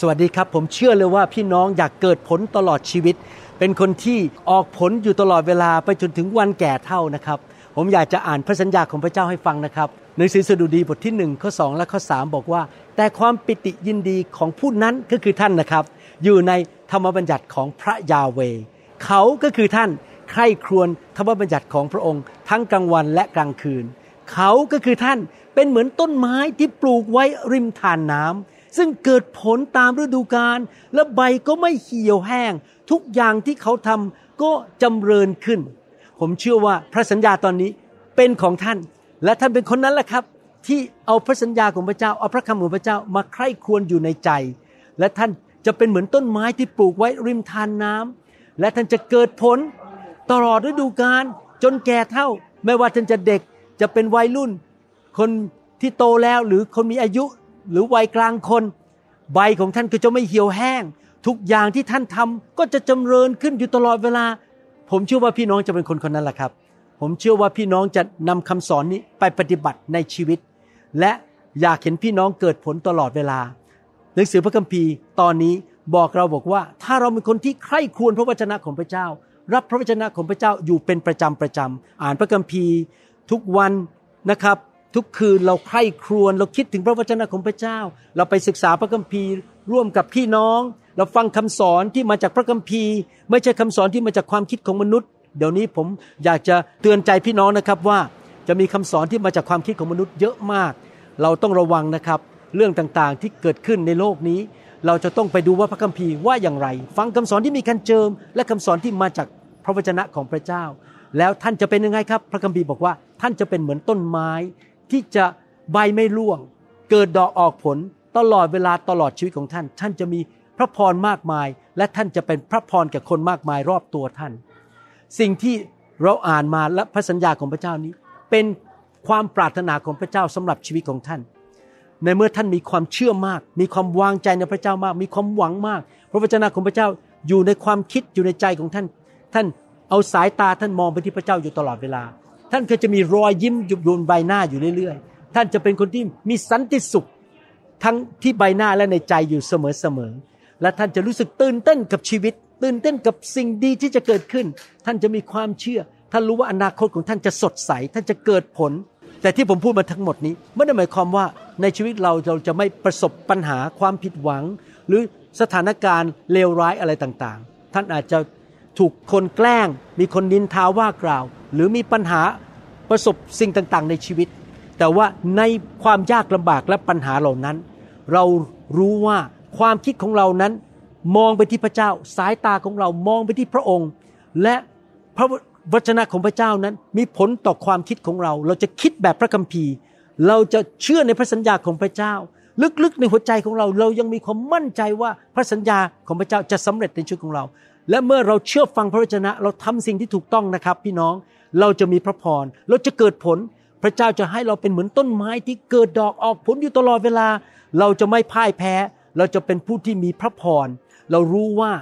สวัสดีครับ ผมเชื่อเลยว่าพี่น้องอยากเกิดผลตลอดชีวิต เป็นคนที่ออกผลอยู่ตลอดเวลาไปจนถึงวันแก่เท่านะครับ ผมอยากจะอ่านพระสัญญาของพระเจ้าให้ฟังนะครับหนังสือสดุดีบทที่1ข้อ2และข้อ3บอกว่า แต่ความปิติยินดีของผู้นั้นก็คือท่านนะครับ อยู่ในธรรมบัญญัติของพระยาเวเขาก็คือท่านใคร่ครวญธรรมบัญญัติของพระองค์ ทั้งกลางวันและกลางคืน เขาก็คือท่านเป็นเหมือนต้นไม้ที่ปลูกไว้ริมทานน้ำ ซึ่งเกิดผลตามฤดูกาลและใบก็ไม่เหี่ยวแห้ง ทุกอย่างที่เขาทำก็จำเริญขึ้น ผมเชื่อว่าพระสัญญาตอนนี้เป็นของท่าน และท่านเป็นคนนั้นแหละครับ ที่เอาพระสัญญาของพระเจ้าเอาพระคำของพระเจ้ามาใคร่ครวญอยู่ในใจ และท่านจะเป็นเหมือนต้นไม้ที่ปลูกไว้ริมทานน้ำและท่านจะเกิดผลตลอดฤดูกาลจนแก่เท่า ไม่ว่าท่านจะเด็กจะเป็นวัยรุ่น คนที่โตแล้วหรือคนมีอายุ หรือวัยกลางคน ใบของท่านก็จะไม่เหี่ยวแห้ง ทุกอย่างที่ท่านทำก็จะจำเริญขึ้นอยู่ตลอดเวลา ผมเชื่อว่าพี่น้องจะเป็นคนคนนั้นแหละครับ ผมเชื่อว่าพี่น้องจะนำคำสอนนี้ไปปฏิบัติในชีวิต และอยากเห็นพี่น้องเกิดผลตลอดเวลา หนังสือพระคัมภีร์ตอนนี้บอกเราบอกว่า ถ้าเราเป็นคนที่ใคร่ครวญพระวจนะของพระเจ้า รับพระวจนะของพระเจ้าอยู่เป็นประจำประจำอ่านพระคัมภีร์ทุกวันนะครับ ทุกคืนเราใคร่ครวญเราคิดถึงพระวจนะของพระเจ้า เราไปศึกษาพระคัมภีร์ร่วมกับพี่น้อง เราฟังคำสอนที่มาจากพระคัมภีร์ ไม่ใช่คำสอนที่มาจากความคิดของมนุษย์ เดี๋ยวนี้ผมอยากจะเตือนใจพี่น้องนะครับว่าจะมีคำสอนที่มาจากความคิดของมนุษย์เยอะมาก เราต้องระวังนะครับ เรื่องต่างๆที่เกิดขึ้นในโลกนี้ เราจะต้องไปดูว่าพระคัมภีร์ว่าอย่างไร ฟังคำสอนที่มีการเจิม และคำสอนที่มาจากพระวจนะของพระเจ้า แล้วท่านจะเป็นยังไงครับ พระคัมภีร์บอกว่าท่านจะเป็นเหมือนต้นไม้ ที่จะใบไม่ร่วง เกิดดอกออกผลตลอดเวลาตลอดชีวิตของท่าน ท่านจะมีพระพรมากมาย และท่านจะเป็นพระพรแก่คนมากมายรอบตัวท่าน สิ่งที่เราอ่านมาและพระสัญญาของพระเจ้านี้ เป็นความปรารถนาของพระเจ้าสำหรับชีวิตของท่าน ในเมื่อท่านมีความเชื่อมาก มีความวางใจในพระเจ้ามาก มีความหวังมาก พระวจนะของพระเจ้าอยู่ในความคิดอยู่ในใจของท่าน ท่านเอาสายตาท่านมองไปที่พระเจ้าอยู่ตลอดเวลา ท่านก็จะมีรอยยิ้มอยู่บนใบหน้าอยู่เรื่อยๆ ท่านจะเป็นคนที่มีสันติสุข ทั้งที่ใบหน้าและในใจอยู่เสมอๆ และท่านจะรู้สึกตื่นเต้นกับชีวิต ตื่นเต้นกับสิ่งดีที่จะเกิดขึ้น ท่านจะมีความเชื่อ ท่านรู้ว่าอนาคตของท่านจะสดใส ท่านจะเกิดผล แต่ที่ผมพูดมาทั้งหมดนี้ไม่ได้หมายความว่าในชีวิตเราเราจะไม่ประสบปัญหาความผิดหวัง หรือสถานการณ์เลวร้ายอะไรต่างๆ ท่านอาจจะ ถูกคนแกล้ง มีคนนินทาว่ากล่าว หรือมีปัญหาประสบสิ่งต่างๆ ในชีวิต แต่ว่าในความยากลำบากและปัญหาเหล่านั้น เรารู้ว่าความคิดของเรานั้น มองไปที่พระเจ้า สายตาของเรามองไปที่พระองค์ และพระวจนะของพระเจ้านั้นมีผลต่อความคิดของเรา เราจะคิดแบบพระคัมภีร์ เราจะเชื่อในพระสัญญาของพระเจ้า ลึกๆในหัวใจของเรา เรายังมีความมั่นใจว่าพระสัญญาของพระเจ้าจะสำเร็จในชีวิตของเรา และเมื่อเราเชื่อฟังพระวจนะ เราทำสิ่งที่ถูกต้องนะครับ พี่น้องเราจะมีพระพรเราจะเกิดผล พระเจ้าจะให้เราเป็นเหมือนต้นไม้ที่เกิดดอกออกผลอยู่ตลอดเวลา เราจะไม่พ่ายแพ้ เราจะเป็นผู้ที่มีพระพรเรารู้ว่า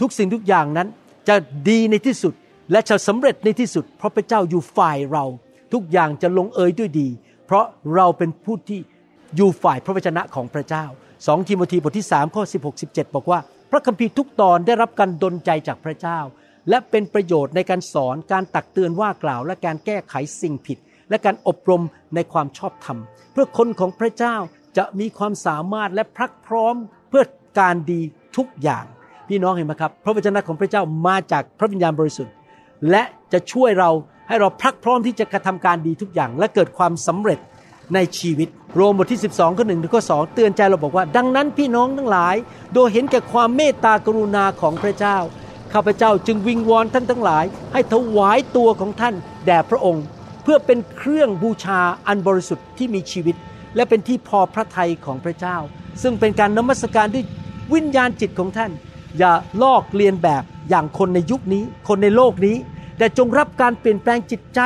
ทุกสิ่งทุกอย่างนั้นจะดีในที่สุดและจะสำเร็จในที่สุด เพราะพระเจ้าอยู่ฝ่ายเรา ทุกอย่างจะลงเอยด้วยดี เพราะเราเป็นผู้ที่อยู่ฝ่ายพระวจนะของพระเจ้าสองทีโมธีบทที่3ข้อ16 17 บอกว่า พระคัมภีร์ทุกตอนได้รับการดลใจจากพระเจ้า และเป็นประโยชน์ในการสอนการตักเตือนว่ากล่าว และการแก้ไขสิ่งผิด และการอบรมในความชอบธรรม เพื่อคนของพระเจ้าจะมีความสามารถและพรักพร้อมเพื่อการดีทุกอย่าง พี่น้องเห็นไหมครับ พระวจนะของพระเจ้ามาจากพระวิญญาณบริสุทธิ์ และจะช่วยเราให้เราพรักพร้อมที่จะกระทำการดีทุกอย่าง และเกิดความสำเร็จ ในชีวิต โรมบทที่ 12ข้อหนึ่งถึงข้อสเตือนใจเราบอกว่า ดังนั้นพี่น้องทั้งหลาย โดยเห็นแก่ความเมตตากรุณาของพระเจ้าข้าพเจ้าจึงวิงวอนท่านทั้งหลาย ให้ถวายตัวของท่านแด่พระองค์ เพื่อเป็นเครื่องบูชาอันบริสุทธิ์ที่มีชีวิต และเป็นที่พอพระทัยของพระเจ้า ซึ่งเป็นการนมัสการด้วยวิญญาณจิตของท่าน อย่าลอกเลียนแบบอย่างคนในยุคนี้ คนในโลกนี้ แต่จงรับการเปลี่ยนแปลงจิตใจ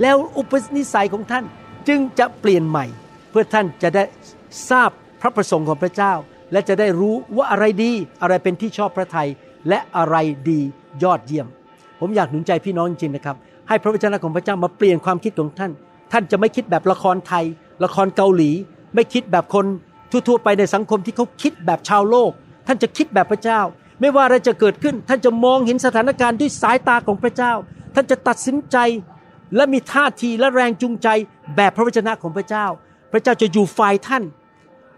แล้วอุปนิสัยของท่าน จึงจะเปลี่ยนใหม่ เพื่อท่านจะได้ทราบพระประสงค์ของพระเจ้า และจะได้รู้ว่าอะไรดีอะไรเป็นที่ชอบพระทัยและอะไรดียอดเยี่ยม ผมอยากหนุนใจพี่น้องจริงๆนะครับ ให้พระวจนะของพระเจ้ามาเปลี่ยนความคิดของท่าน ท่านจะไม่คิดแบบละครไทย ละครเกาหลี ไม่คิดแบบคนทั่วๆไปในสังคมที่เขาคิดแบบชาวโลก ท่านจะคิดแบบพระเจ้า ไม่ว่าอะไรจะเกิดขึ้น ท่านจะมองเห็นสถานการณ์ด้วยสายตาของพระเจ้า ท่านจะตัดสินใจ และมีท่าทีและแรงจูงใจแบบพระวจนะของพระเจ้า พระเจ้าจะอยู่ฝ่ายท่าน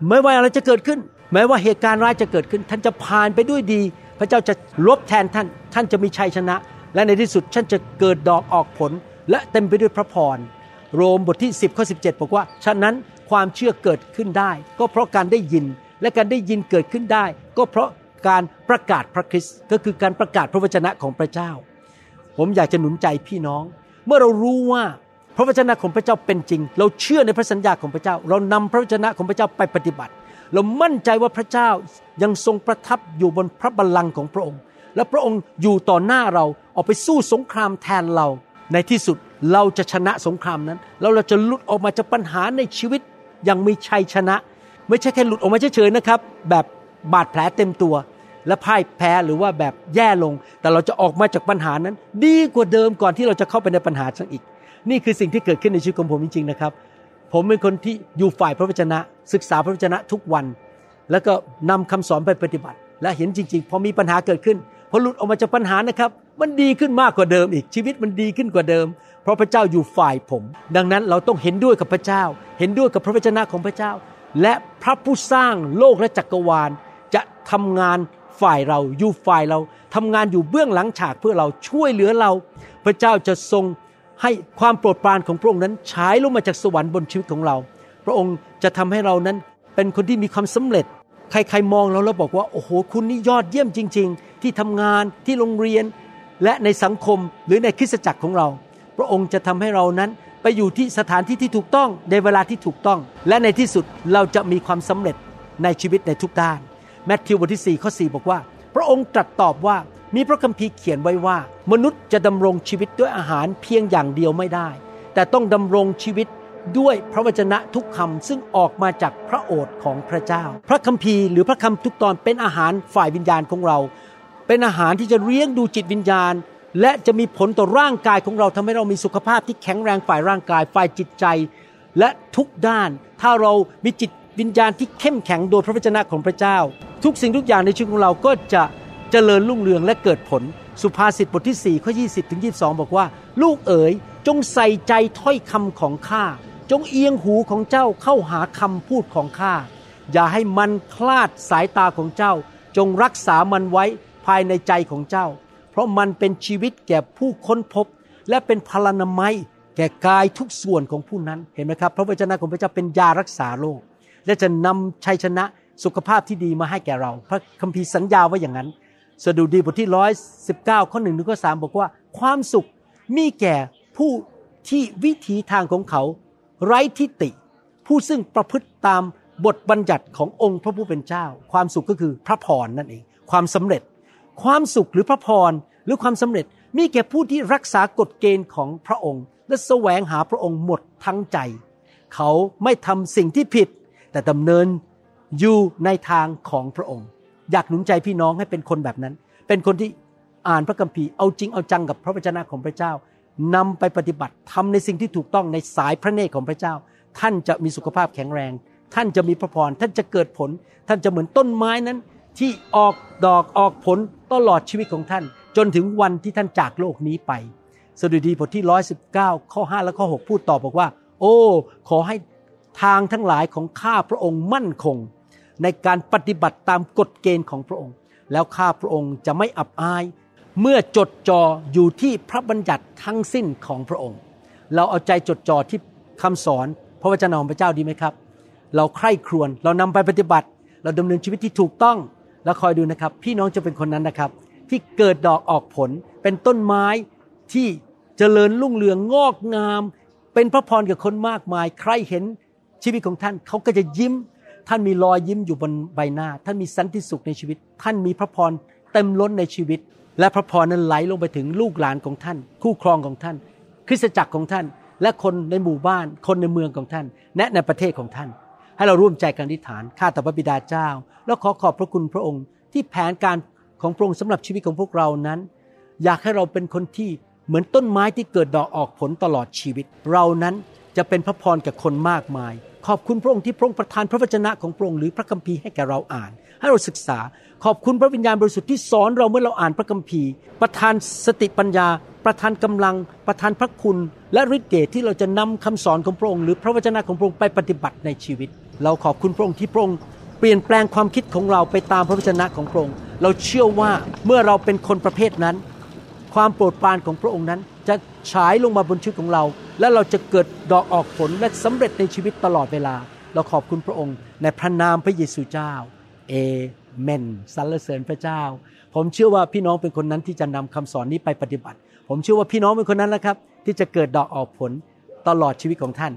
ไม่ว่าอะไรจะเกิดขึ้น แม้ว่าเหตุการณ์ร้ายจะเกิดขึ้น ท่านจะผ่านไปด้วยดี พระเจ้าจะลบแทนท่าน ท่านจะมีชัยชนะ และในที่สุดท่านจะเกิดดอกออกผล และเต็มไปด้วยพระพร โรมบทที่ 10ข้อ17 บอกว่า ฉะนั้นความเชื่อเกิดขึ้นได้ ก็เพราะการได้ยิน และการได้ยินเกิดขึ้นได้ ก็เพราะการประกาศพระคริสต์ก็คือการประกาศพระวจนะของพระเจ้า ผมอยากจะหนุนใจพี่น้อง เมื่อเรารู้ว่าพระวจนะของพระเจ้าเป็นจริง เราเชื่อในพระสัญญาของพระเจ้า เรานำพระวจนะของพระเจ้าไปปฏิบัติ เรามั่นใจว่าพระเจ้ายังทรงประทับอยู่บนพระบัลลังก์ของพระองค์ และพระองค์อยู่ต่อหน้าเราออกไปสู้สงครามแทนเรา ในที่สุดเราจะชนะสงครามนั้นแล้วเราจะหลุดออกมาจากปัญหาในชีวิตอย่างมีชัยชนะ ไม่ใช่แค่หลุดออกมาเฉยๆนะครับ แบบบาดแผลเต็มตัว และพ่ายแพ้หรือว่าแบบแย่ลง แต่เราจะออกมาจากปัญหานั้น ดีกว่าเดิมก่อนที่เราจะเข้าไปในปัญหาสักอีก นี่คือสิ่งที่เกิดขึ้นในชีวิตของผมจริงๆนะครับ ผมเป็นคนที่อยู่ฝ่ายพระวจนะ ศึกษาพระวจนะทุกวัน แล้วก็นำคำสอนไปปฏิบัติ และเห็นจริง ๆ พอมีปัญหาเกิดขึ้นพอหลุดออกมาจากปัญหานะครับ มันดีขึ้นมากกว่าเดิมอีกชีวิตมันดีขึ้นกว่าเดิม เพราะพระเจ้าอยู่ฝ่ายผม ดังนั้นเราต้องเห็นด้วยกับพระเจ้า เห็นด้วยกับพระวจนะของพระเจ้า และพระผู้สร้างโลกและจักรวาลจะทำงาน ฝ่ายเราอยู่ฝ่ายเราทำงานอยู่เบื้องหลังฉากเพื่อเราช่วยเหลือเรา พระเจ้าจะทรงให้ความโปรดปรานของพระองค์นั้นฉายลงมาจากสวรรค์บนชีวิตของเรา พระองค์จะทำให้เรานั้นเป็นคนที่มีความสำเร็จ ใครๆมองเราแล้วบอกว่าโอ้โหคุณนี่ยอดเยี่ยมจริง ๆ ที่ทำงานที่โรงเรียน และในสังคมหรือในคริสตจักรของเรา พระองค์จะทำให้เรานั้นไปอยู่ที่สถานที่ที่ถูกต้องในเวลาที่ถูกต้อง และในที่สุดเราจะมีความสำเร็จในชีวิตในทุกด้าน แมทธิวบทที่4ข้อ4บอกว่า พระองค์ตรัสตอบว่ามีพระคัมภีร์เขียนไว้ว่า มนุษย์จะดำรงชีวิตด้วยอาหารเพียงอย่างเดียวไม่ได้ แต่ต้องดำรงชีวิตด้วยพระวจนะทุกคำซึ่งออกมาจากพระโอษฐ์ของพระเจ้า พระคัมภีร์หรือพระคำทุกตอนเป็นอาหารฝ่ายวิญญาณของเรา เป็นอาหารที่จะเลี้ยงดูจิตวิญญาณ และจะมีผลต่อร่างกายของเราทำให้เรามีสุขภาพที่แข็งแรงฝ่ายร่างกายฝ่ายจิตใจ และทุกด้าน ถ้าเรามีจิตวิญญาณที่เข้มแข็งโดยพระวจนะของพระเจ้า ทุกสิ่งทุกอย่างในชีวิตของเราก็จะเจริญรุ่งเรืองและเกิดผล สุภาษิตบทที่4ข้อ20 ถึง 22 บอกว่า ลูกเอ๋ยจงใส่ใจถ้อยคำของข้า จงเอียงหูของเจ้าเข้าหาคำพูดของข้า อย่าให้มันคลาดสายตาของเจ้า จงรักษามันไว้ภายในใจของเจ้า เพราะมันเป็นชีวิตแก่ผู้ค้นพบ และเป็นพลานามัยแก่กายทุกส่วนของผู้นั้น เห็นไหมครับ พระวจนะของพระเจ้าเป็นยารักษาโรคและจะนำชัยชนะ สุขภาพที่ดีมาให้แก่เรา พระคัมภีร์สัญญาไว้อย่างนั้น สดุดีบทที่ร้อยสิบเก้าข้อหนึ่งถึงข้อสามบอกว่า ความสุขมีแก่ผู้ที่วิถีทางของเขา ไร้ทิฏฐิผู้ซึ่งประพฤติตามบทบัญญัติขององค์พระผู้เป็นเจ้า ความสุขก็คือพระพรนั่นเอง ความสำเร็จ ความสุขหรือพระพรหรือความสำเร็จมีแก่ผู้ที่รักษากฎเกณฑ์ของพระองค์ และแสวงหาพระองค์หมดทั้งใจ เขาไม่ทำสิ่งที่ผิด แต่ดำเนิน อยู่ในทางของพระองค์ อยากหนุนใจพี่น้องให้เป็นคนแบบนั้น เป็นคนที่อ่านพระคัมภีร์เอาจริงเอาจังกับพระวจนะของพระเจ้านำไปปฏิบัติทำในสิ่งที่ถูกต้องในสายพระเนตรของพระเจ้า ท่านจะมีสุขภาพแข็งแรง ท่านจะมีพระพรท่านจะเกิดผล ท่านจะเหมือนต้นไม้นั้น ที่ออกดอกออกผลตลอดชีวิตของท่าน จนถึงวันที่ท่านจากโลกนี้ไปสดุดีบทที่ 119 ข้อ 5 และข้อ 6 พูดต่อบอกว่า โอ้ ขอให้ทางทั้งหลายของข้าพระองค์มั่นคง ในการปฏิบัติตามกฎเกณฑ์ของพระองค์ แล้วข้าพระองค์จะไม่อับอาย เมื่อจดจ่ออยู่ที่พระบัญญัติทั้งสิ้นของพระองค์ เราเอาใจจดจ่อที่คำสอนพระวจนะของพระเจ้าดีไหมครับ เราใคร่ครวญเรานำไปปฏิบัติ เราดำเนินชีวิตที่ถูกต้องแล้วคอยดูนะครับ พี่น้องจะเป็นคนนั้นนะครับ ที่เกิดดอกออกผลเป็นต้นไม้ที่เจริญรุ่งเรืองงอกงาม เป็นพระพรกับคนมากมาย ใครเห็นชีวิตของท่านเขาก็จะยิ้ม ท่านมีรอยยิ้มอยู่บนใบหน้า ท่านมีสันติสุขในชีวิต ท่านมีพระพรเต็มล้นในชีวิต และพระพรนั้นไหลลงไปถึงลูกหลานของท่าน คู่ครองของท่าน คริสตจักรของท่าน และคนในหมู่บ้าน คนในเมืองของท่าน และในประเทศของท่าน ให้เราร่วมใจกันอธิษฐานข้าแต่พระบิดาเจ้า แล้วขอขอบพระคุณพระองค์ ที่แผนการของพระองค์สำหรับชีวิตของพวกเรานั้น อยากให้เราเป็นคนที่เหมือนต้นไม้ที่เกิดดอกออกผลตลอดชีวิต เรานั้นจะเป็นพระพรแกับคนมากมาย ขอบคุณพระองค์ที่พระองค์ประทานพระวจนะของพระองค์หรือพระคัมภีร์ให้แก่เราอ่าน ให้เราศึกษา ขอบคุณพระวิญญาณบริสุทธิ์ที่สอนเราเมื่อเราอ่านพระคัมภีร์ ประทานสติปัญญา ประทานกำลัง ประทานพระคุณ และฤทธิ์เดชที่เราจะนำคำสอนของพระองค์หรือพระวจนะของพระองค์ไปปฏิบัติในชีวิต เราขอบคุณพระองค์ที่พระองค์เปลี่ยนแปลงความคิดของเราไปตามพระวจนะของพระองค์ เราเชื่อว่าเมื่อเราเป็นคนประเภทนั้น ความโปรดปรานของพระองค์นั้น จะฉายลงมาบนชีวิตของเรา และเราจะเกิดดอกออกผลและสำเร็จในชีวิตตลอดเวลา เราขอบคุณพระองค์ ในพระนามพระเยซูเจ้าเอเมนสรรเสริญพระเจ้า ผมเชื่อว่าพี่น้องเป็นคนนั้นที่จะนำคำสอนนี้ไปปฏิบัติ ผมเชื่อว่าพี่น้องเป็นคนนั้นแหละครับ ที่จะเกิดดอกออกผลตลอดชีวิตของท่าน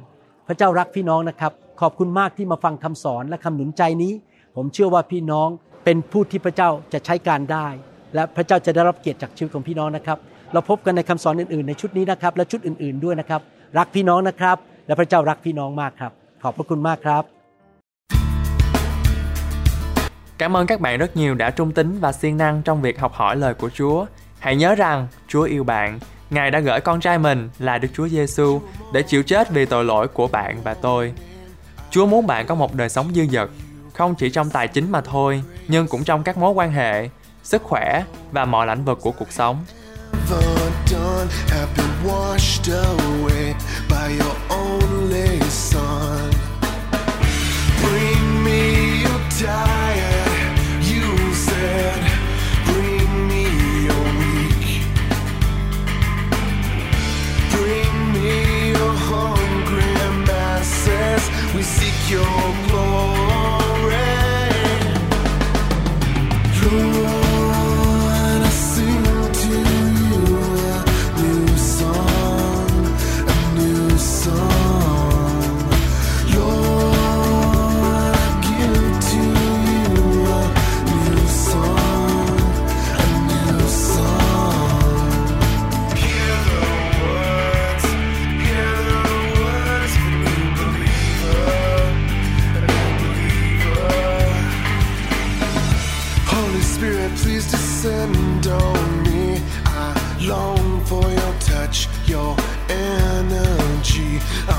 พระเจ้ารักพี่น้องนะครับ ขอบคุณมากที่มาฟังคำสอนและคำหนุนใจนี้ ผมเชื่อว่าพี่น้องเป็นผู้ที่พระเจ้าจะใช้การได้ และพระเจ้าจะได้รับเกียรติจากชีวิตของพี่น้องนะครับ เราพบกันในคำสอนอื่น ๆ ในชุดนี้นะครับ และชุดอื่น ๆ ด้วยนะครับ รักพี่น้องนะครับ และพระเจ้ารักพี่น้องมากครับ ขอบพระคุณมากครับ Cảm ơn các bạn rất nhiều đã trung tín và siêng năng trong việc học hỏi lời của Chúa. Hãy nhớ rằng Chúa yêu bạn. Ngài đã gửi con trai mình là Đức Chúa Giêsu để chịu chết vì tội lỗi của bạn và tôi. Chúa muốn bạn có một đời sống dư dật, không chỉ trong tài chính mà thôi, nhưng cũng trong các mối quan hệ, sức khỏe và mọi lĩnh vực của cuộc sống. Ever done have been washed away by your only son. Bring me your tired, you said. Bring me your weak. Bring me your hungry masses. We seek your